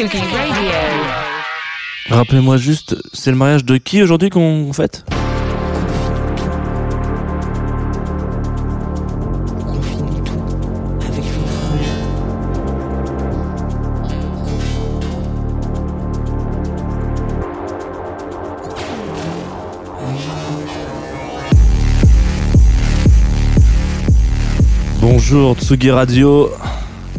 Radio. Rappelez-moi juste, c'est le mariage de qui aujourd'hui qu'on fête? Bonjour Tsugi Radio,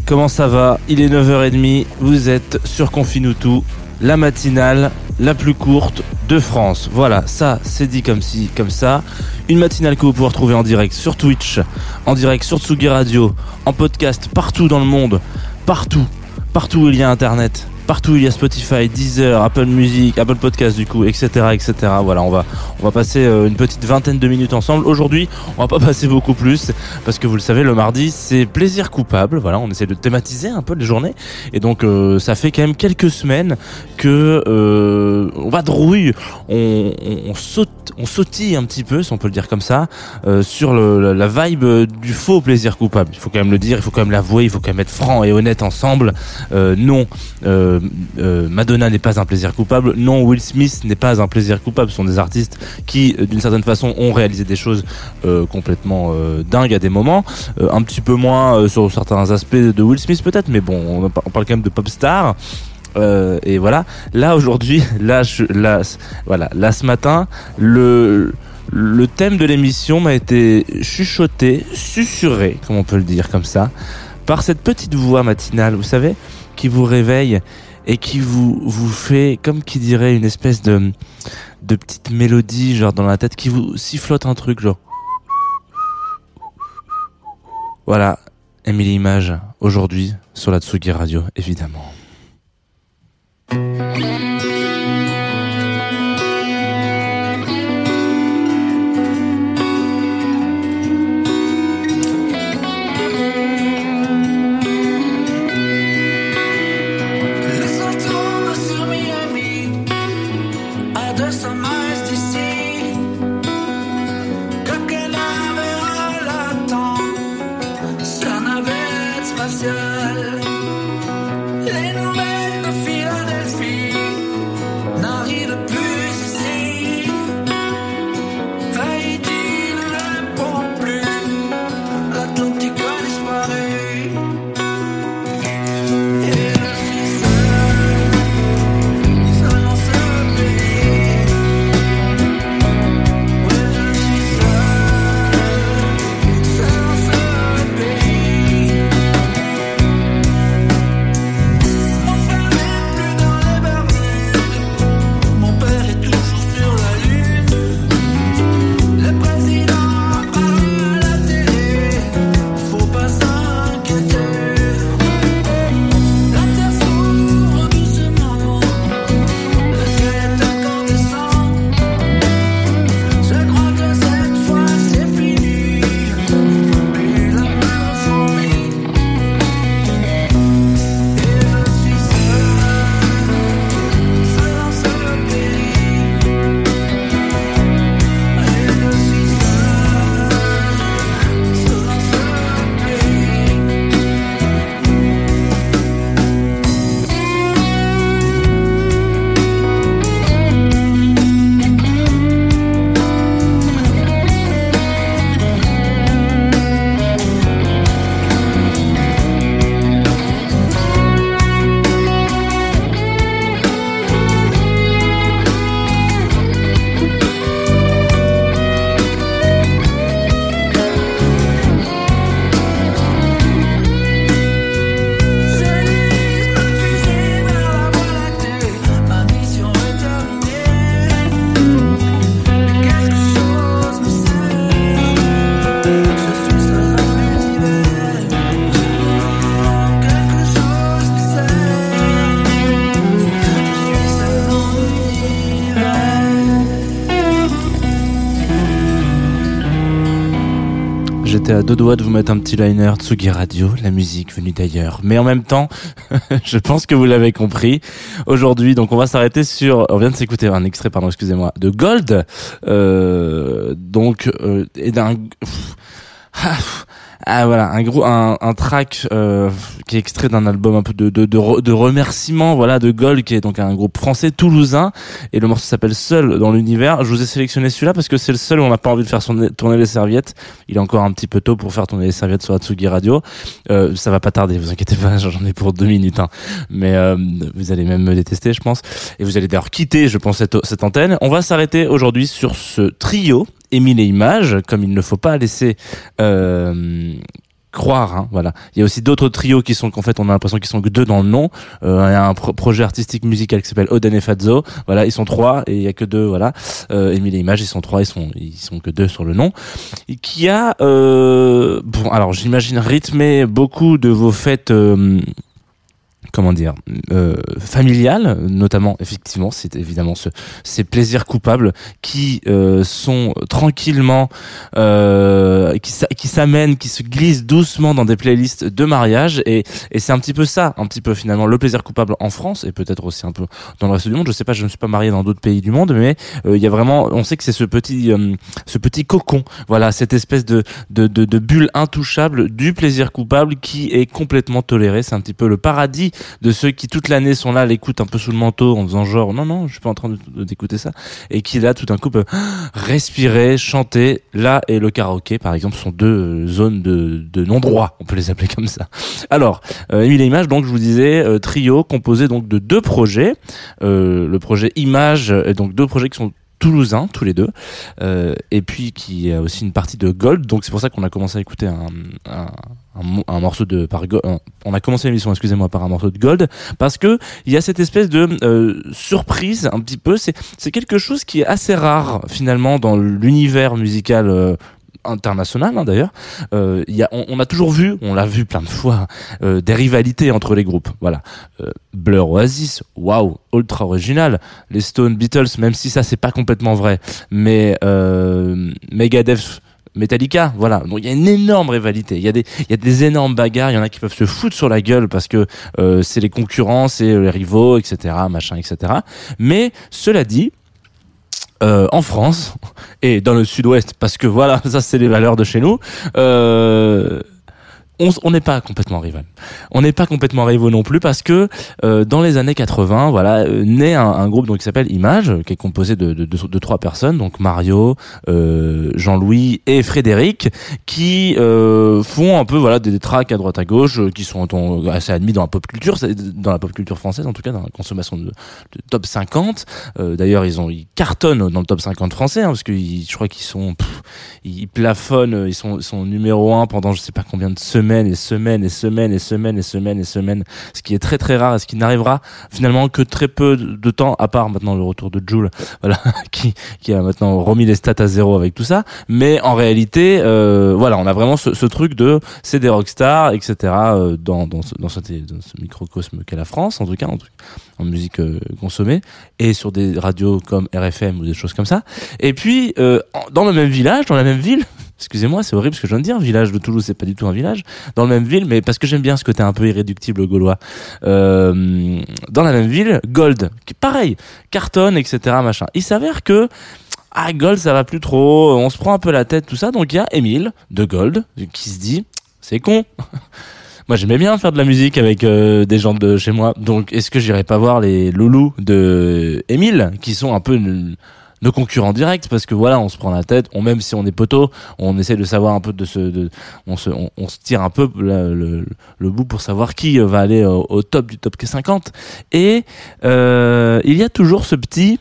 comment ça va Il est 9h30, vous êtes sur Confinutu, la matinale la plus courte de France. Voilà, ça c'est dit comme ci, comme ça. Une matinale que vous pouvez retrouver en direct sur Twitch, en direct sur Tsugi Radio, en podcast partout dans le monde, partout, partout où il y a Internet. Partout il y a Spotify, Deezer, Apple Music, Apple Podcast du coup, etc., etc. Voilà, on va, on va passer euh, une petite vingtaine de minutes ensemble. Aujourd'hui, on va pas passer beaucoup plus parce que vous le savez, le mardi c'est plaisir coupable. Voilà, on essaie de thématiser un peu les journées et donc euh, ça fait quand même quelques semaines euh, on vadrouille, on, on, on saute, on sautille un petit peu, si on peut le dire comme ça, euh, sur la, vibe du faux plaisir coupable. Il faut quand même le dire, il faut quand même l'avouer, il faut quand même être franc et honnête ensemble. Euh, non, Madonna n'est pas un plaisir coupable. Non, Will Smith n'est pas un plaisir coupable. Ce sont des artistes qui, d'une certaine façon, ont réalisé des choses complètement dingues à des moments. Un petit peu moins sur certains aspects de Will Smith peut-être, mais bon, on, on parle quand même de pop star. Euh, et voilà. Là aujourd'hui, là, je, là, voilà, là ce matin, le le thème de l'émission m'a été chuchoté, susurré, comme on peut le dire comme ça, par cette petite voix matinale, vous savez, qui vous réveille et qui vous vous fait, comme qui dirait, une espèce de de petite mélodie, genre dans la tête, qui vous sifflote un truc, genre. Voilà, Emily Image, aujourd'hui, sur la Tsugi Radio, évidemment. Thank you. À deux doigts de vous mettre un petit liner Tsugi Radio, la musique venue d'ailleurs. Mais en même temps, je pense que vous l'avez compris. Aujourd'hui, donc on va s'arrêter sur, on vient de s'écouter un extrait, pardon, excusez-moi, de Gold, euh, donc euh, et d'un ah, voilà un gros un, un track euh, qui est extrait d'un album un peu de de, de, re- de remerciements voilà de Gold qui est donc un groupe français toulousain. Et le morceau s'appelle Seul dans l'univers. Je vous ai sélectionné celui-là parce que c'est le seul où on n'a pas envie de faire tourner les serviettes. Il est encore un petit peu tôt pour faire tourner les serviettes sur Atsugi Radio. Euh, ça va pas tarder vous inquiétez pas j'en ai pour deux minutes hein. mais euh, vous allez même me détester je pense. Et vous allez d'ailleurs quitter je pense cette, cette antenne. On va s'arrêter aujourd'hui sur ce trio Émile et Images comme il ne faut pas laisser euh, croire hein, voilà. Il y a aussi d'autres trios qui sont qu'en fait on a l'impression qu'ils sont que deux dans le nom. Euh, il y a un pro- projet artistique musical qui s'appelle Oden et Fazzo voilà ils sont trois et il y a que deux voilà. Euh, Émile et Images ils sont trois ils sont ils sont que deux sur le nom. Qui a euh, bon alors j'imagine rythmé beaucoup de vos fêtes euh, comment dire euh, notamment effectivement c'est évidemment ce, ces plaisirs coupables qui euh, sont tranquillement euh, qui, qui s'amènent qui se glissent doucement dans des playlists de mariage et, et c'est un petit peu ça un petit peu finalement le plaisir coupable en France et peut-être aussi un peu dans le reste du monde. Je sais pas je ne suis pas marié dans d'autres pays du monde mais euh, il y a vraiment on sait que c'est ce petit euh, ce petit cocon voilà cette espèce de, de, de, de bulle intouchable du plaisir coupable qui est complètement toléré. C'est un petit peu le paradis de ceux qui toute l'année sont là l'écoutent un peu sous le manteau en faisant genre non non je suis pas en train d'écouter ça. Et qui là tout d'un coup peuvent respirer chanter. Là et le karaoké par exemple sont deux euh, zones de, de non droit on peut les appeler comme ça. Alors euh, Image donc je vous disais euh, trio composé donc de deux projets. Euh, le projet Image et donc deux projets qui sont toulousains tous les deux euh, et puis qui a aussi une partie de Gold. Donc c'est pour ça qu'on a commencé à écouter un, un, un, un morceau de par on a commencé l'émission excusez-moi par un morceau de Gold parce que il y a cette espèce de euh, surprise un petit peu. C'est c'est quelque chose qui est assez rare finalement dans l'univers musical euh, international hein, d'ailleurs euh, on, a toujours vu on l'a vu plein de fois euh, des rivalités entre les groupes voilà euh, Blur Oasis waouh ultra original les Stone Beatles même si ça c'est pas complètement vrai mais Megadeth Metallica, voilà. Donc il y a une énorme rivalité. Il y a des, il y a des énormes bagarres. Il y en a qui peuvent se foutre sur la gueule parce que c'est les concurrents, c'est les rivaux, etc., machin, etc. Mais cela dit, euh, en France et dans le Sud-Ouest, parce que voilà, ça c'est les valeurs de chez nous. Euh, on n'est pas complètement rival. On n'est pas complètement rivaux non plus parce que euh, dans les années 80, voilà, euh, naît un, un groupe donc qui s'appelle Image, qui est composé de, de, de- de trois personnes, donc Mario, euh, Jean-Louis et Frédéric, qui euh, font un peu voilà des, des tracks à droite à gauche, euh, qui sont assez admis dans la pop culture, dans la pop culture française en tout cas, dans la consommation de, top 50. Euh, D'ailleurs, ils ont ils cartonnent dans le top 50 français, hein, parce que ils- je crois qu'ils sont pff, ils plafonnent, ils sont, sont numéro un pendant je sais pas combien de semaines et semaines et semaines et semaines et semaines et semaines, ce qui est très très rare et ce qui n'arrivera finalement que très peu de temps, à part maintenant le retour de Jules, qui, a maintenant remis les stats à zéro avec tout ça. Mais en réalité, euh, voilà, on a vraiment ce, truc de c'est des rockstars, etc. euh, dans, dans, ce, dans, ce, microcosme qu'est la France, en tout cas, en, musique euh, consommée, et sur des radios comme RFM ou des choses comme ça. Et puis, dans le même village, dans la même ville, excusez-moi, c'est horrible ce que je viens de dire, village de Toulouse, c'est pas du tout un village, dans le même ville, mais parce que j'aime bien ce côté un peu irréductible gaulois, euh, dans la même ville, Gold, pareil, cartonne, etc., machin. Il s'avère que, ah, Gold, ça va plus trop, on se prend un peu la tête, tout ça, donc il y a Émile, de Gold, qui se dit, c'est con. Moi, j'aimais bien faire de la musique avec euh, des gens de chez moi. Donc, est-ce que j'irais pas voir les loulous de Émile, qui sont un peu nos concurrents directs parce que voilà on se prend la tête on même si on est poteau on essaie de savoir un peu de ce on se on, se tire un peu le, le bout pour savoir qui va aller au, au top du top 50 et euh, il y a toujours ce petit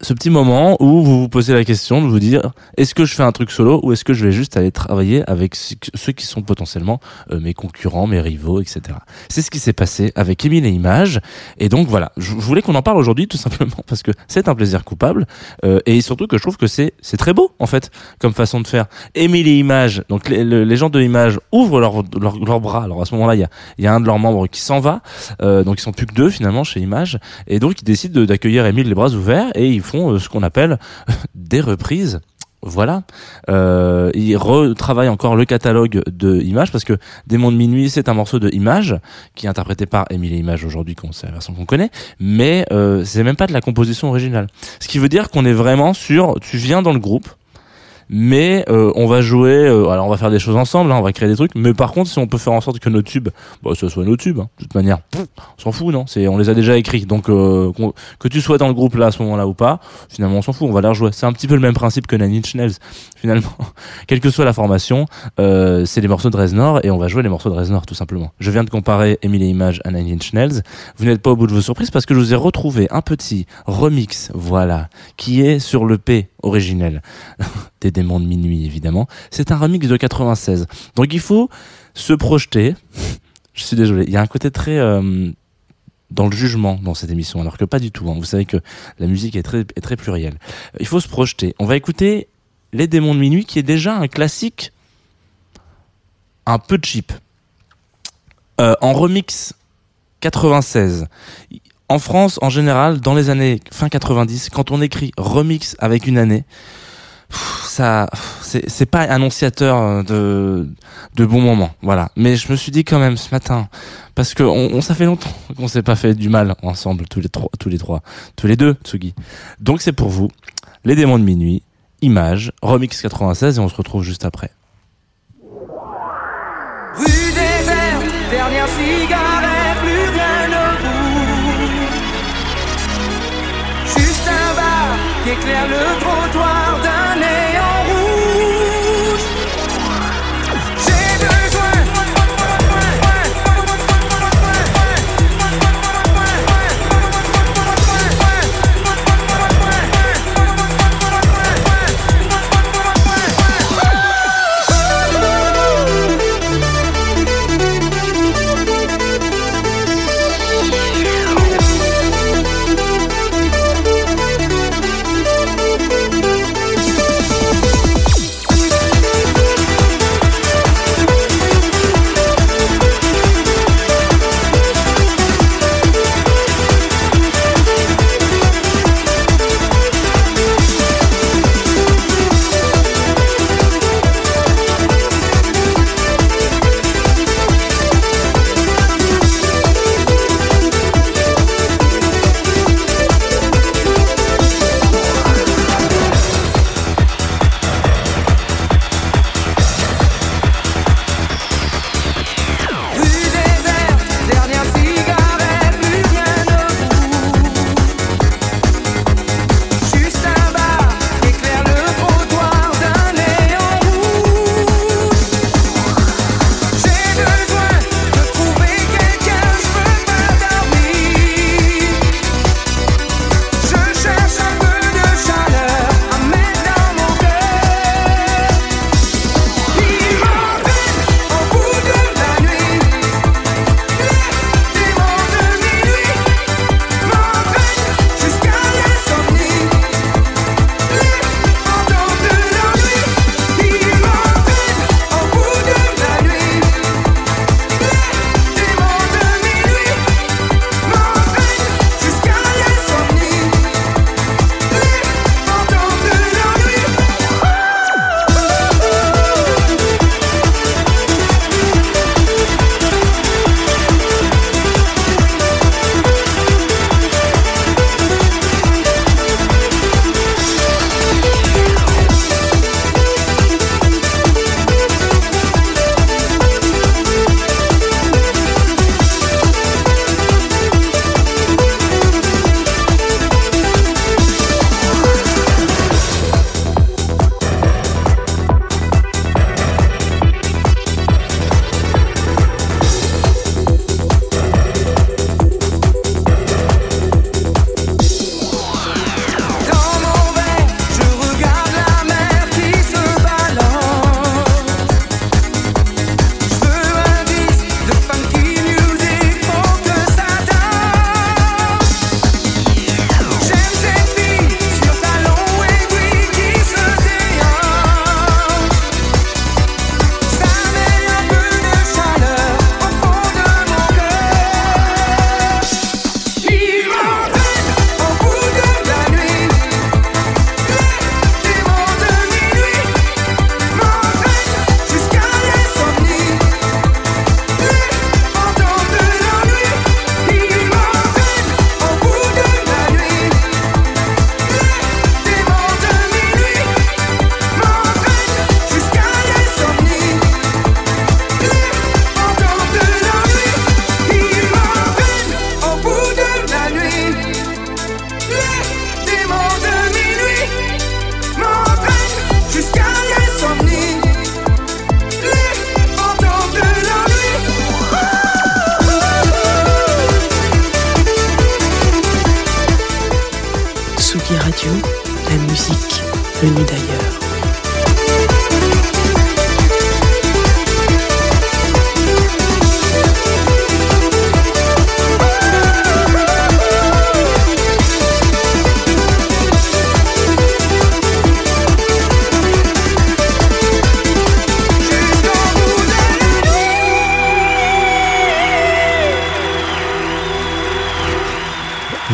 ce petit moment où vous vous posez la question de vous dire est-ce que je fais un truc solo ou est-ce que je vais juste aller travailler avec ce- ceux qui sont potentiellement euh, mes concurrents, mes rivaux, etc. C'est ce qui s'est passé avec Émile et Images. Et donc voilà, je, voulais qu'on en parle aujourd'hui tout simplement parce que c'est un plaisir coupable euh, et surtout que je trouve que c'est c'est très beau en fait comme façon de faire. Émile et Images, donc les, le- les gens de Images ouvrent leurs leur, leurs bras. Alors à ce moment-là, il y a, y a un de leurs membres qui s'en va, euh, donc ils sont plus que deux finalement chez Images et donc ils décident de- d'accueillir Émile les bras ouverts et ils font euh, ce qu'on appelle des reprises Voilà. Euh, il retravaille encore le catalogue de Images parce que Démon de minuit, c'est un morceau de Images qui est interprété par Émile Images aujourd'hui, c'est la version qu'on connaît, mais euh, c'est même pas de la composition originale. Ce qui veut dire qu'on est vraiment sur, tu viens dans le groupe, mais euh, on va jouer, euh, alors on va faire des choses ensemble, hein, on va créer des trucs, mais par contre, si on peut faire en sorte que nos tubes, bah, ce soit nos tubes, hein, de toute manière, on s'en fout, non? C'est, on les a déjà écrits, donc euh, que tu sois dans le groupe là à ce moment-là ou pas, finalement on s'en fout, on va les rejouer. C'est un petit peu le même principe que Nine Inch Nails, finalement. Quelle que soit la formation, euh, c'est les morceaux de Reznor et on va jouer les morceaux de Reznor tout simplement. Je viens de comparer Emile et Images à Nine Inch Nails. Vous n'êtes pas au bout de vos surprises parce que je vous ai retrouvé un petit remix, voilà, qui est sur le P originel des démons de minuit évidemment. C'est un remix de 96. Donc il faut se projeter. Je suis désolé, il y a un côté très euh, dans le jugement dans cette émission, alors que pas du tout. hein. Vous savez que la musique est très, est très plurielle. Il faut se projeter. On va écouter Les démons de minuit, qui est déjà un classique un peu cheap. Euh, en remix 96. En France, en général, dans les années fin 90, quand on écrit remix avec une année, ça, c'est pas annonciateur euh, de de bons moments, voilà. Mais je me suis dit quand même ce matin, parce que on, on- ça fait longtemps qu'on s'est pas fait du mal ensemble tous les trois, tous les trois, tous les deux, Tsugi. Donc c'est pour vous, les démons de minuit, Image, remix 96 et on se retrouve juste après. Éclaire le trottoir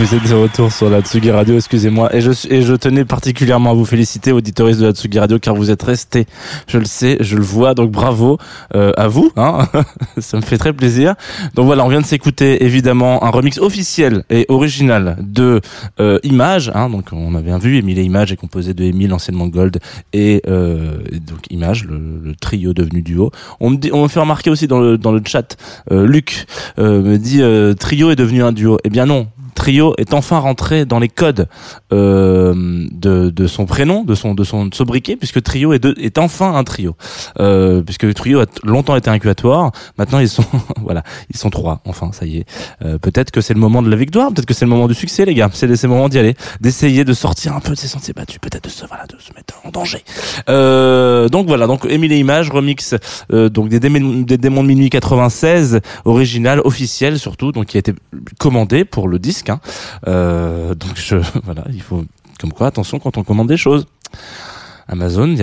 Vous êtes de retour sur la Tsugi Radio, excusez-moi. Et je, et je tenais particulièrement à vous féliciter, auditoristes de la Tsugi Radio, car vous êtes restés. Je le sais, je le vois, donc bravo euh, à vous. Hein Ça me fait très plaisir. Donc voilà, on vient de s'écouter évidemment un remix officiel et original de euh, Image. Hein, donc on a bien vu, Emile et Image est composé de Emile, anciennement Gold, et euh, donc Image, le, le trio devenu duo. On me, dit, on me fait remarquer aussi dans le, dans le chat, euh, Luc euh, me dit euh, trio est devenu un duo. Eh bien non, Trio est enfin rentré dans les codes euh, de, son prénom, de son de son sobriquet, puisque Trio est, est enfin un trio, euh, puisque Trio a longtemps été incubatoire. Maintenant ils sont voilà, ils sont trois. Enfin ça y est. Euh, peut-être que c'est le moment de la victoire, peut-être que c'est le moment du succès, les gars. C'est le moment d'y aller, d'essayer de sortir un peu de ces sentiers battus, peut-être de se voilà, de se mettre en danger. Donc voilà, donc Émile et Images remix donc des démons, des démons de minuit 96 original officiel surtout donc qui a été commandé pour le disque Euh, donc voilà il faut comme quoi attention quand on commande des choses Amazon,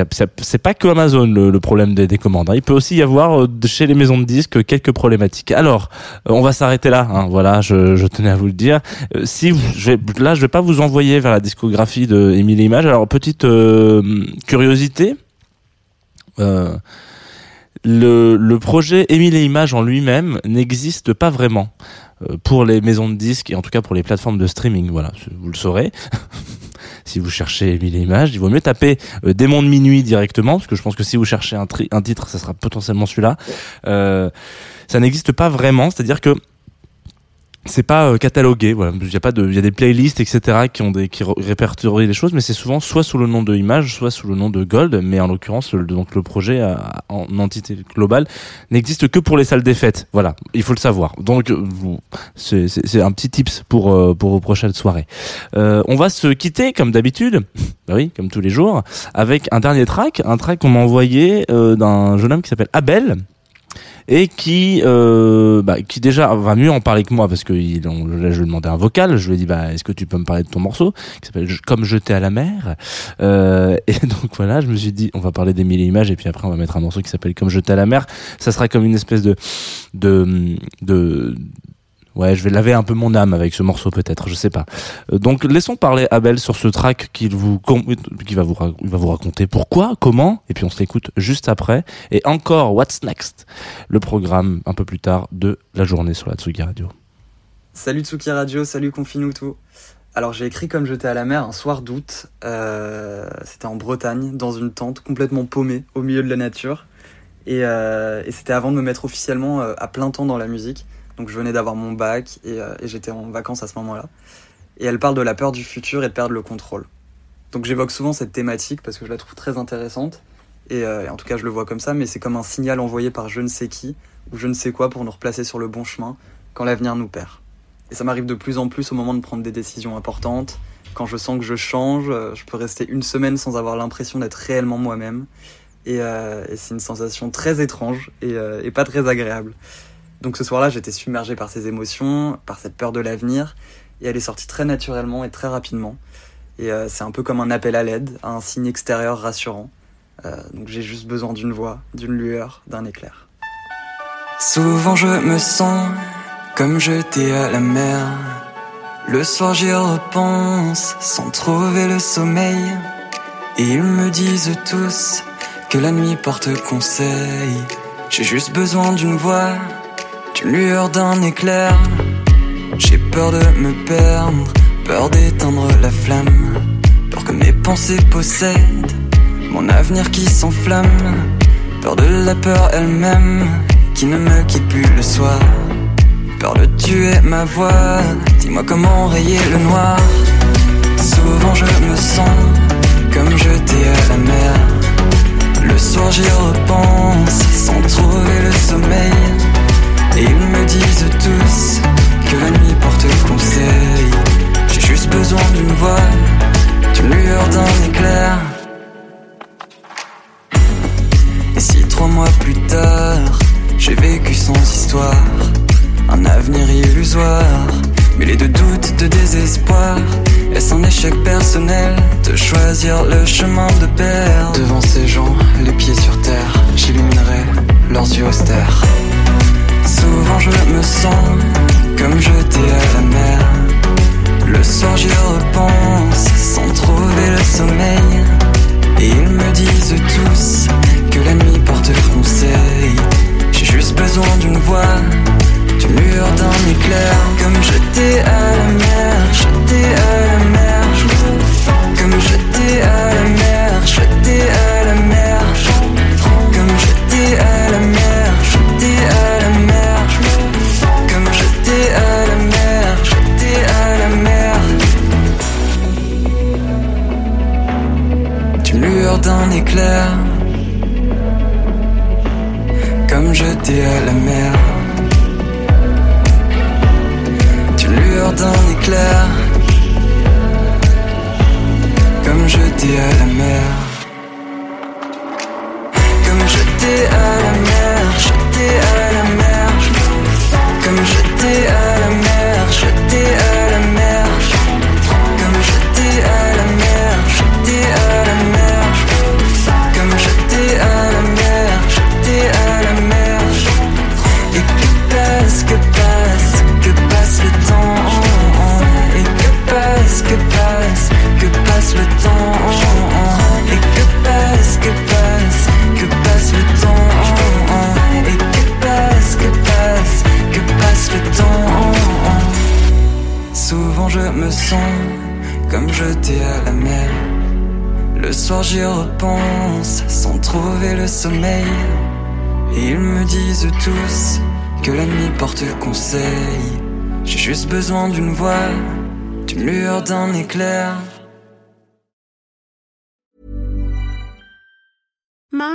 c'est pas que Amazon le, problème des, des commandes. hein. Il peut aussi y avoir euh, chez les maisons de disques quelques problématiques. Alors, euh, on va s'arrêter là. hein. Voilà, je, tenais à vous le dire. Si je vais, là, je vais pas vous envoyer vers la discographie de Émile Image. Alors, petite curiosité. Le, projet Émile et en lui-même n'existe pas vraiment pour les maisons de disques et en tout cas pour les plateformes de streaming. Voilà, vous le saurez. si vous cherchez Émile et Images, il vaut mieux taper euh, Démon de minuit directement parce que je pense que si vous cherchez un, un titre, ça sera potentiellement celui-là. Euh, ça n'existe pas vraiment, c'est-à-dire que c'est pas euh, catalogué voilà. Il y a pas de il y a des playlists etc qui ont des qui ré- répertorient les choses mais c'est souvent soit sous le nom de image soit sous le nom de gold. Mais en l'occurrence le, donc le projet en entité globale n'existe que pour les salles des fêtes. Voilà. Il faut le savoir. Donc euh, c'est c'est un petit tips pour euh, pour vos prochaines soirées. Euh, on va se quitter comme d'habitude bah oui comme tous les jours avec un dernier track. Un track qu'on m'a envoyé euh, d'un jeune homme qui s'appelle Abel et qui euh, bah, qui déjà va mieux en parler que moi parce que là, je lui ai demandé un vocal je lui ai dit bah est-ce que tu peux me parler de ton morceau qui s'appelle comme jeté à la mer. Euh, et donc voilà je me suis dit on va parler des mille images et puis après on va mettre un morceau qui s'appelle comme jeté à la mer. Ça sera comme une espèce de de de Ouais, je vais laver un peu mon âme avec ce morceau peut-être, je sais pas. Euh, donc laissons parler Abel sur ce track qu'il vous qui va vous va vous raconter pourquoi, comment et puis on se l'écoute juste après et encore What's Next, le programme un peu plus tard de la journée sur la Tsugi Radio. Salut Tsuki Radio, salut Confinou tout. Alors j'ai écrit comme j'étais à la mer un soir d'août. Euh, C'était en Bretagne, dans une tente complètement paumée au milieu de la nature. Et, euh, c'était avant de me mettre officiellement à plein temps dans la musique. Donc je venais d'avoir mon bac et, euh, et j'étais en vacances à ce moment-là. Et elle parle de la peur du futur et de perdre le contrôle. Donc j'évoque souvent cette thématique parce que je la trouve très intéressante. Et, euh, et en tout cas je le vois comme ça, mais c'est comme un signal envoyé par je ne sais qui ou je ne sais quoi pour nous replacer sur le bon chemin quand l'avenir nous perd. Et ça m'arrive de plus en plus au moment de prendre des décisions importantes. Quand je sens que je change, euh, je peux rester une semaine sans avoir l'impression d'être réellement moi-même. Et, c'est une sensation très étrange et pas très agréable. Donc ce soir-là, j'étais submergé par ces émotions, par cette peur de l'avenir. Et elle est sortie très naturellement et très rapidement. Et euh, c'est un peu comme un appel à l'aide, un signe extérieur rassurant. Euh, donc j'ai juste besoin d'une voix, d'une lueur, d'un éclair. Souvent je me sens comme jeté à la mer. Le soir j'y repense sans trouver le sommeil. Et ils me disent tous que la nuit porte conseil. J'ai juste besoin d'une voix, lueur, d'un éclair. J'ai peur de me perdre, peur d'éteindre la flamme. Peur que mes pensées possèdent mon avenir qui s'enflamme. Peur de la peur elle-même qui ne me quitte plus le soir. Peur de tuer ma voix, dis-moi comment rayer le noir. Souvent je me sens comme jeté à la mer. Échec personnel de choisir le chemin de perdre Devant ces gens, les pieds sur terre, j'illuminerai leurs yeux austères. Souvent je me sens comme jeté à la mer. Le soir j'y repense sans trouver le sommeil. Et ils me disent tous Comme à la mer. Le soir j'y repense sans trouver le sommeil. Et ils me disent tous que la nuit porte conseil. J'ai juste besoin d'une voix, d'une lueur d'un éclair.